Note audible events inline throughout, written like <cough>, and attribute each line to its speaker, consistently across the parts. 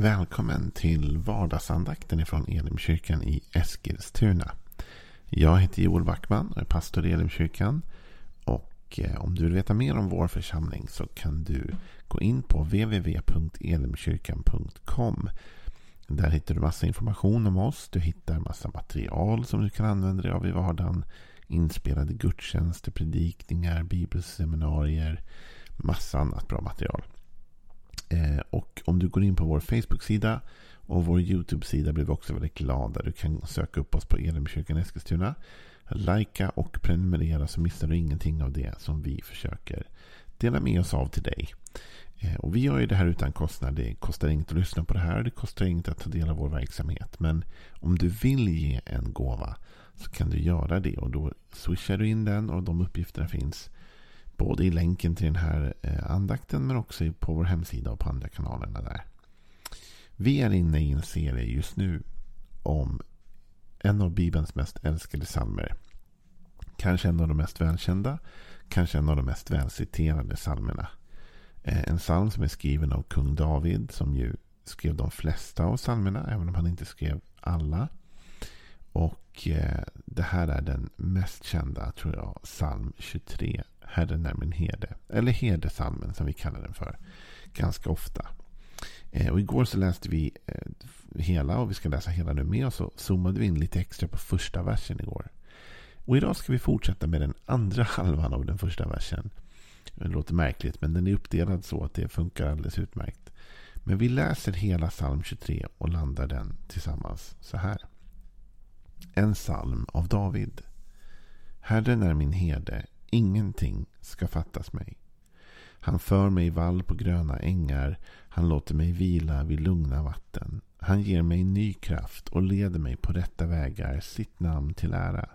Speaker 1: Välkommen till vardagsandakten ifrån Elimkyrkan i Eskilstuna. Jag heter Joel Backman och är pastor i Elimkyrkan. Och eh, om du vill veta mer om vår församling så kan du gå in på www.elimkyrkan.com. Där hittar du massa information om oss. Du hittar massa material som du kan använda dig av i vardagen. Inspelade gudstjänster, predikningar, bibelseminarier. Massa annat bra material. Om du går in på vår Facebook-sida och vår YouTube-sida blir vi också väldigt glada. Du kan söka upp oss på Elimkyrkan Eskilstuna. Lajka och prenumerera så missar du ingenting av det som vi försöker dela med oss av till dig. Eh, och vi gör ju det här utan kostnad. Det kostar inget att lyssna på det här. Det kostar inget att ta del av vår verksamhet. Men om du vill ge en gåva så kan du göra det. Och då swishar du in den och de uppgifterna finns Både i länken till den här eh, andakten men också på vår hemsida och på andra kanalerna där. Vi är inne i en serie just nu om en av Bibelns mest älskade psalmer. Kanske en av de mest välkända. Kanske en av de mest välciterade psalmerna. Eh, en psalm som är skriven av kung David som ju skrev de flesta av psalmerna även om han inte skrev alla. Och eh, det här är den mest kända tror jag, psalm 23 Herren är min herde. Eller herdesalmen som vi kallar den för. Ganska ofta. Eh, och igår så läste vi eh, hela och vi ska läsa hela nu med. Och så zoomade vi in lite extra på första versen igår. Och idag ska vi fortsätta med den andra <laughs> halvan av den första versen. Det låter märkligt men den är uppdelad så att det funkar alldeles utmärkt. Men vi läser hela psalm 23 och landar den tillsammans så här. En psalm av David. Herren är min herde, Ingenting ska fattas mig. Han för mig vall på gröna ängar. Han låter mig vila vid lugna vatten. Han ger mig ny kraft och leder mig på rätta vägar, sitt namn till ära.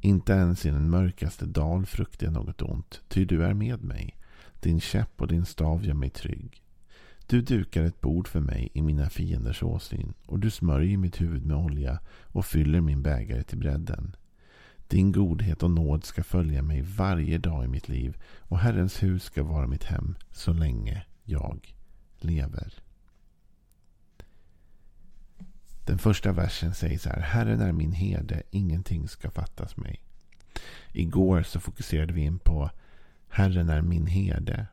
Speaker 1: Inte ens i den mörkaste dal fruktar jag något ont, ty du är med mig. Din käpp och din stav gör mig trygg. Du dukar ett bord för mig i mina fienders åsyn och du smörjer mitt huvud med olja och fyller min bägare till bredden. Din godhet och nåd ska följa mig varje dag i mitt liv och Herrens hus ska vara mitt hem så länge jag lever. Den första versen säger så här. Herren är min herde, ingenting ska fattas mig. Igår så fokuserade vi in på Herren är min herde.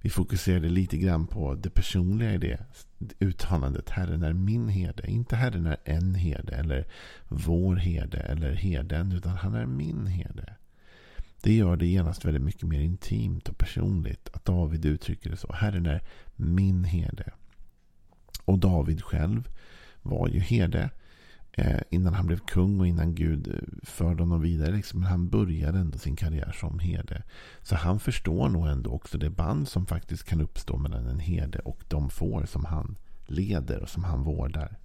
Speaker 1: Vi fokuserade lite grann på det personliga i det uttalandet. Herren är min herde. Inte Herren är en herde eller vår herde eller herden. Utan han är min herde. Det gör det genast väldigt mycket mer intimt och personligt att David uttrycker det så. Herren är min herde. Och David själv var ju herde. Eh, innan han blev kung och innan Gud eh, förde honom vidare. Liksom, men han började ändå sin karriär som herde. Så han förstår nog ändå också det band som faktiskt kan uppstå mellan en herde och de får som han leder och som han vårdar.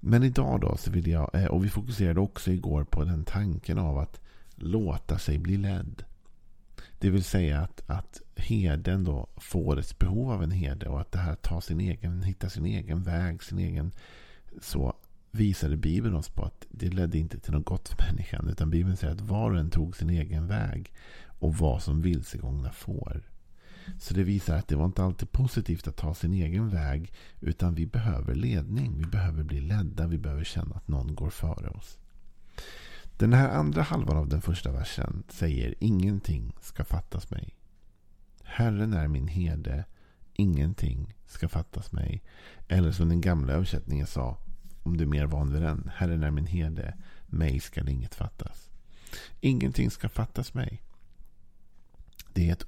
Speaker 1: Men idag då så vill jag, eh, och vi fokuserade också igår på den tanken av att låta sig bli ledd. Det vill säga att, att herden då får ett behov av en herde och att det här tar sin egen, hittar sin egen väg, sin egen så visade Bibeln oss på att det ledde inte till något gott för människan. Utan Bibeln säger att var och en tog sin egen väg och vad som vilsegångna får. Så det visar att det var inte alltid positivt att ta sin egen väg. Utan vi behöver ledning. Vi behöver bli ledda. Vi behöver känna att någon går före oss. Den här andra halvan av den första versen säger ingenting ska fattas mig. Herren är min herde. Ingenting ska fattas mig. Eller som den gamla översättningen sa, om du är mer van vid den. Herren är min herde, mig skall inget fattas. Ingenting ska fattas mig. Det är ett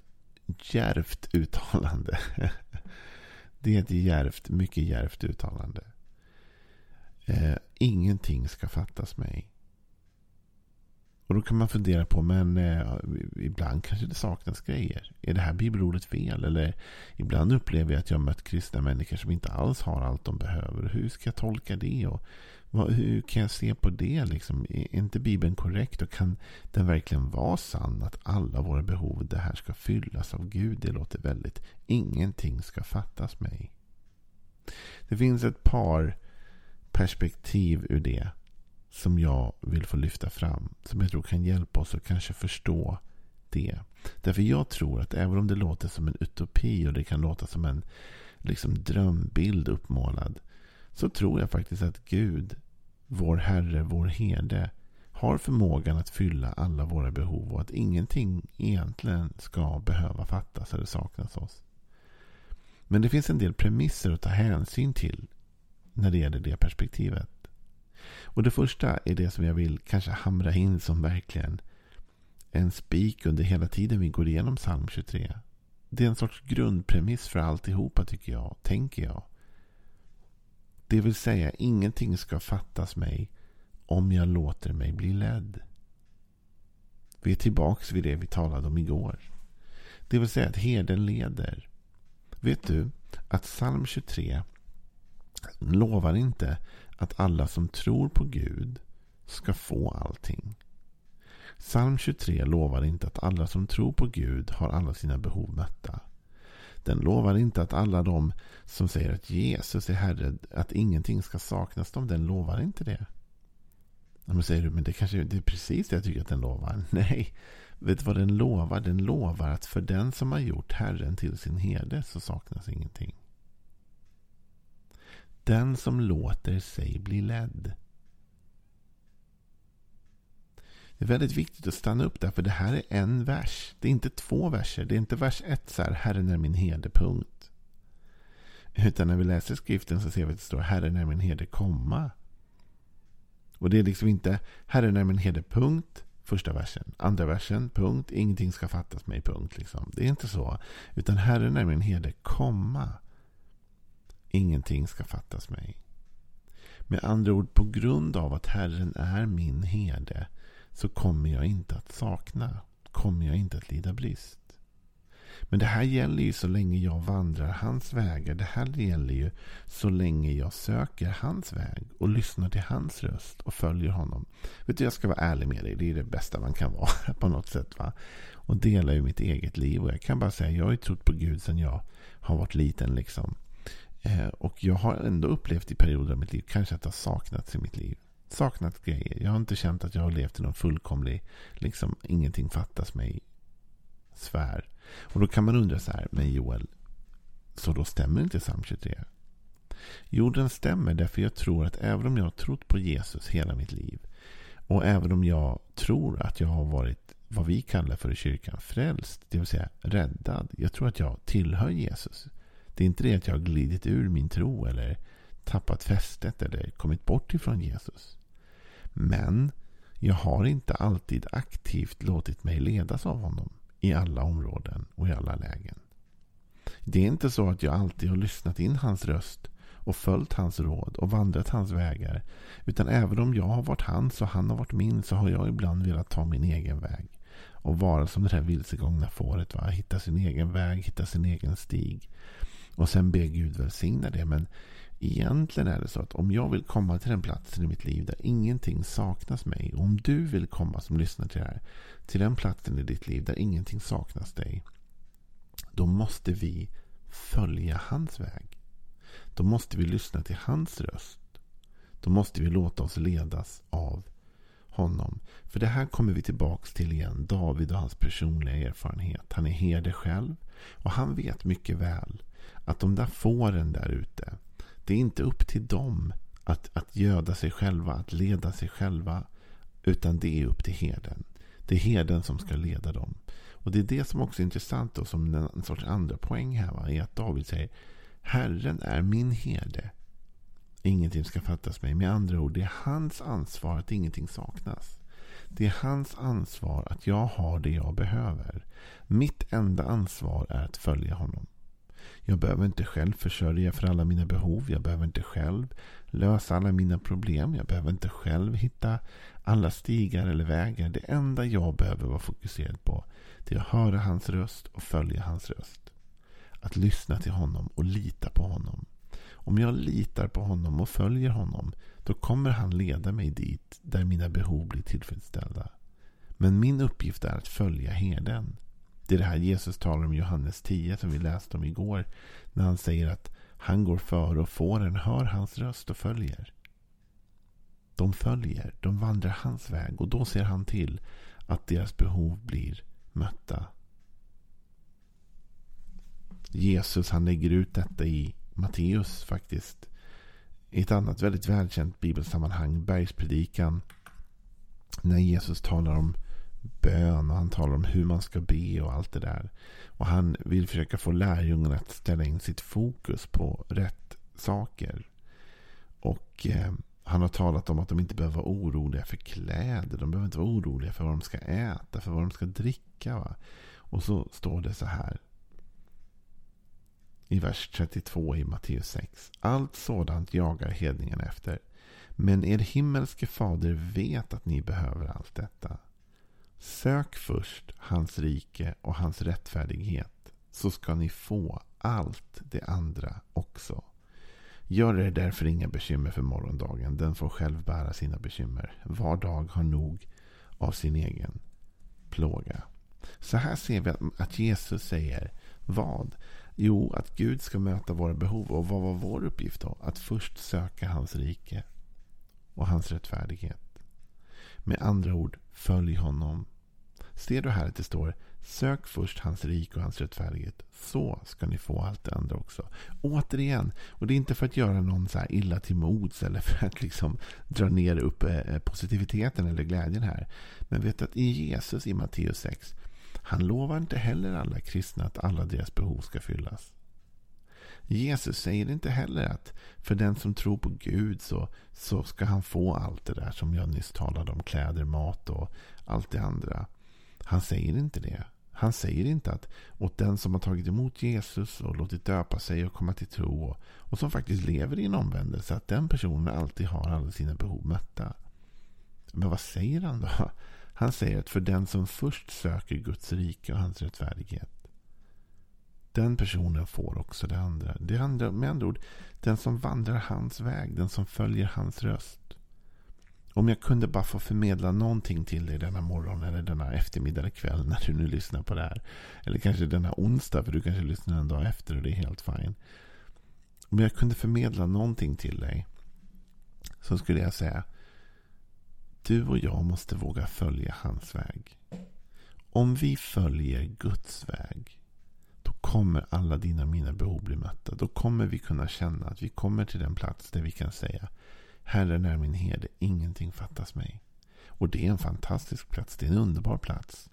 Speaker 1: djärvt uttalande. <laughs> Det är ett djärvt, mycket djärvt uttalande. Eh, ingenting ska fattas mig. Och då kan man fundera på, men eh, ibland kanske det saknas grejer. Är det här bibelordet fel? Eller ibland upplever jag att jag mött kristna människor som inte alls har allt de behöver. Hur ska jag tolka det? Och vad, hur kan jag se på det? Liksom? Är inte Bibeln korrekt? Och kan den verkligen vara sann? Att alla våra behov, det här ska fyllas av Gud. Det låter väldigt, ingenting ska fattas mig. Det finns ett par perspektiv ur det som jag vill få lyfta fram. Som jag tror kan hjälpa oss att kanske förstå det. Därför jag tror att även om det låter som en utopi och det kan låta som en liksom drömbild uppmålad. Så tror jag faktiskt att Gud, vår Herre, vår herde, har förmågan att fylla alla våra behov och att ingenting egentligen ska behöva fattas eller saknas oss. Men det finns en del premisser att ta hänsyn till när det gäller det perspektivet. Och det första är det som jag vill kanske hamra in som verkligen en spik under hela tiden vi går igenom psalm 23. Det är en sorts grundpremiss för alltihopa tycker jag, tänker jag. Det vill säga, ingenting ska fattas mig om jag låter mig bli ledd. Vi är tillbaka vid det vi talade om igår. Det vill säga att herden leder. Vet du att psalm 23 lovar inte att alla som tror på Gud ska få allting. Psalm 23 lovar inte att alla som tror på Gud har alla sina behov mötta. Den lovar inte att alla de som säger att Jesus är Herre, att ingenting ska saknas dem. Den lovar inte det. Men säger du, men det kanske det är precis det jag tycker att den lovar. <laughs> Nej, vet du vad den lovar? Den lovar att för den som har gjort Herren till sin herde så saknas ingenting. Den som låter sig bli ledd. Det är väldigt viktigt att stanna upp där, för det här är en vers. Det är inte två verser. Det är inte vers ett så här, Herren är min herde, punkt. Utan när vi läser skriften så ser vi att det står Herren är min herde, komma. Och det är liksom inte Herren är min herde, punkt. Första versen. Andra versen, punkt. Ingenting ska fattas mig, punkt. Liksom. Det är inte så. Utan Herren är min herde, komma. Ingenting ska fattas mig. Med andra ord, på grund av att Herren är min herde så kommer jag inte att sakna. Kommer jag inte att lida brist. Men det här gäller ju så länge jag vandrar hans vägar. Det här gäller ju så länge jag söker hans väg och lyssnar till hans röst och följer honom. Vet du, jag ska vara ärlig med dig. Det är det bästa man kan vara <laughs> på något sätt. va? Och dela ju mitt eget liv. Och jag kan bara säga, jag har ju trott på Gud sedan jag har varit liten. liksom. Eh, och jag har ändå upplevt i perioder av mitt liv kanske att det har saknats i mitt liv. Saknat grejer. Jag har inte känt att jag har levt i någon fullkomlig, liksom ingenting fattas mig sfär. Och då kan man undra så här, men Joel, så då stämmer inte psalm 23? Jo, den stämmer därför jag tror att även om jag har trott på Jesus hela mitt liv och även om jag tror att jag har varit vad vi kallar för i kyrkan frälst, det vill säga räddad. Jag tror att jag tillhör Jesus. Det är inte det att jag har glidit ur min tro eller tappat fästet eller kommit bort ifrån Jesus. Men jag har inte alltid aktivt låtit mig ledas av honom i alla områden och i alla lägen. Det är inte så att jag alltid har lyssnat in hans röst och följt hans råd och vandrat hans vägar. Utan även om jag har varit hans och han har varit min så har jag ibland velat ta min egen väg. Och vara som det där vilsegångna fåret. Va? Hitta sin egen väg, hitta sin egen stig. Och sen be Gud välsigna det. Men egentligen är det så att om jag vill komma till den platsen i mitt liv där ingenting saknas mig. Och om du vill komma som lyssnar till det här. Till den platsen i ditt liv där ingenting saknas dig. Då måste vi följa hans väg. Då måste vi lyssna till hans röst. Då måste vi låta oss ledas av honom. För det här kommer vi tillbaka till igen. David och hans personliga erfarenhet. Han är herde själv. Och han vet mycket väl att de där fåren där ute. Det är inte upp till dem att, att göda sig själva, att leda sig själva. Utan det är upp till herden. Det är herden som ska leda dem. Och det är det som också är intressant och som en sorts andra poäng här. Va? Är att David säger Herren är min herde. Ingenting ska fattas mig. Med andra ord, det är hans ansvar att ingenting saknas. Det är hans ansvar att jag har det jag behöver. Mitt enda ansvar är att följa honom. Jag behöver inte själv försörja för alla mina behov. Jag behöver inte själv lösa alla mina problem. Jag behöver inte själv hitta alla stigar eller vägar. Det enda jag behöver vara fokuserad på det är att höra hans röst och följa hans röst. Att lyssna till honom och lita på honom. Om jag litar på honom och följer honom då kommer han leda mig dit där mina behov blir tillfredsställda. Men min uppgift är att följa herden. Det är det här Jesus talar om i Johannes 10 som vi läste om igår. När han säger att han går före och fåren hör hans röst och följer. De följer, de vandrar hans väg och då ser han till att deras behov blir mötta. Jesus han lägger ut detta i Matteus faktiskt. I ett annat väldigt välkänt bibelsammanhang, bergspredikan. När Jesus talar om bön och han talar om hur man ska be och allt det där. Och han vill försöka få lärjungarna att ställa in sitt fokus på rätt saker. Och eh, han har talat om att de inte behöver vara oroliga för kläder. De behöver inte vara oroliga för vad de ska äta, för vad de ska dricka. Va? Och så står det så här. I vers 32 i Matteus 6. Allt sådant jagar hedningarna efter. Men er himmelske fader vet att ni behöver allt detta. Sök först hans rike och hans rättfärdighet. Så ska ni få allt det andra också. Gör er därför inga bekymmer för morgondagen. Den får själv bära sina bekymmer. Var dag har nog av sin egen plåga. Så här ser vi att Jesus säger vad? Jo, att Gud ska möta våra behov. Och vad var vår uppgift då? Att först söka hans rike och hans rättfärdighet. Med andra ord, följ honom. Ser du här att det står Sök först hans rik och hans rättfärdighet. Så ska ni få allt det andra också. Återigen, och det är inte för att göra någon så här illa till mods eller för att liksom dra ner upp eh, positiviteten eller glädjen här. Men vet du att i Jesus i Matteus 6, han lovar inte heller alla kristna att alla deras behov ska fyllas. Jesus säger inte heller att för den som tror på Gud så, så ska han få allt det där som jag nyss talade om. Kläder, mat och allt det andra. Han säger inte det. Han säger inte att åt den som har tagit emot Jesus och låtit döpa sig och komma till tro och, och som faktiskt lever i en omvändelse att den personen alltid har alla sina behov mötta. Men vad säger han då? Han säger att för den som först söker Guds rike och hans rättfärdighet den personen får också det andra. Det andra med andra ord, den som vandrar hans väg, den som följer hans röst. Om jag kunde bara få förmedla någonting till dig denna morgon eller denna eftermiddag eller kväll när du nu lyssnar på det här. Eller kanske denna onsdag för du kanske lyssnar en dag efter och det är helt fine. Om jag kunde förmedla någonting till dig så skulle jag säga du och jag måste våga följa hans väg. Om vi följer Guds väg då kommer alla dina och mina behov bli mötta. Då kommer vi kunna känna att vi kommer till den plats där vi kan säga Herren är min herde, ingenting fattas mig. Och det är en fantastisk plats. Det är en underbar plats.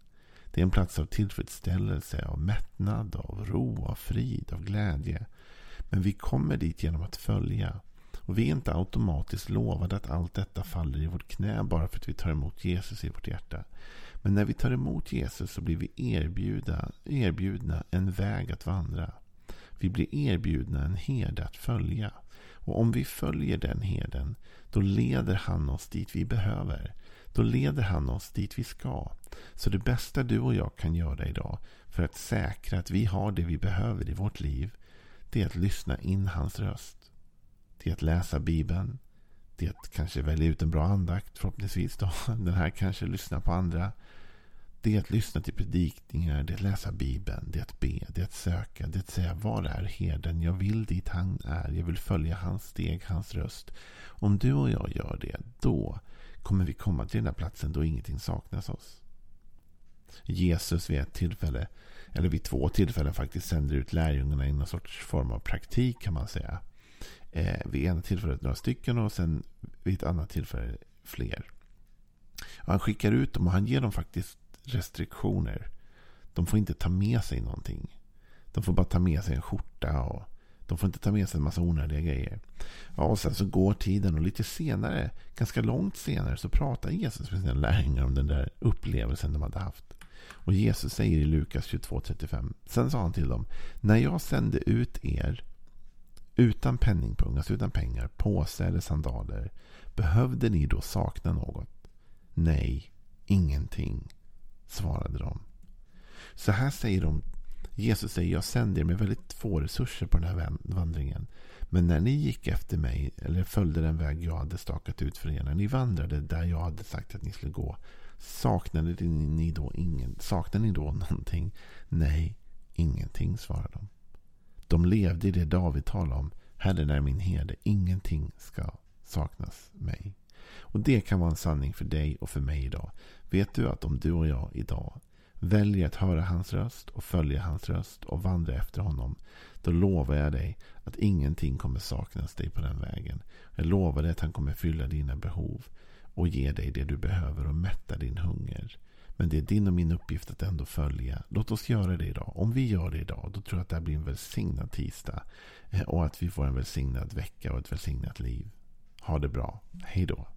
Speaker 1: Det är en plats av tillfredsställelse, av mättnad, av ro, av frid, av glädje. Men vi kommer dit genom att följa. Och vi är inte automatiskt lovade att allt detta faller i vårt knä bara för att vi tar emot Jesus i vårt hjärta. Men när vi tar emot Jesus så blir vi erbjudna, erbjudna en väg att vandra. Vi blir erbjudna en herde att följa. Och om vi följer den herden, då leder han oss dit vi behöver. Då leder han oss dit vi ska. Så det bästa du och jag kan göra idag för att säkra att vi har det vi behöver i vårt liv, det är att lyssna in hans röst. Det är att läsa Bibeln. Det är att kanske välja ut en bra andakt förhoppningsvis. Då. Den här kanske lyssna på andra. Det är att lyssna till predikningar, det är att läsa Bibeln, det är att be, det är att söka, det är att säga var är herden? Jag vill dit han är, jag vill följa hans steg, hans röst. Om du och jag gör det, då kommer vi komma till den där platsen då ingenting saknas oss. Jesus vid ett tillfälle, eller vid två tillfällen faktiskt, sänder ut lärjungarna i någon sorts form av praktik kan man säga. Eh, vid ena tillfället några stycken och sen vid ett annat tillfälle fler. Och han skickar ut dem och han ger dem faktiskt restriktioner. De får inte ta med sig någonting. De får bara ta med sig en skjorta och de får inte ta med sig en massa onödiga grejer. Ja, och sen så går tiden och lite senare, ganska långt senare, så pratar Jesus med sina lärjungar om den där upplevelsen de hade haft. Och Jesus säger i Lukas 22.35. Sen sa han till dem. När jag sände ut er utan penningpung, alltså utan pengar, påse eller sandaler. Behövde ni då sakna något? Nej, ingenting svarade de. Så här säger de. Jesus säger jag sänder er med väldigt få resurser på den här vandringen. Men när ni gick efter mig eller följde den väg jag hade stakat ut för er. När ni vandrade där jag hade sagt att ni skulle gå. Saknade ni då, ingen, saknade ni då någonting? Nej, ingenting svarade de. De levde i det David talade om. Herren är min herde. Ingenting ska saknas mig. Och det kan vara en sanning för dig och för mig idag. Vet du att om du och jag idag väljer att höra hans röst och följa hans röst och vandra efter honom. Då lovar jag dig att ingenting kommer saknas dig på den vägen. Jag lovar dig att han kommer fylla dina behov och ge dig det du behöver och mätta din hunger. Men det är din och min uppgift att ändå följa. Låt oss göra det idag. Om vi gör det idag, då tror jag att det här blir en välsignad tisdag. Eh, och att vi får en välsignad vecka och ett välsignat liv. Ha det bra. Hej då.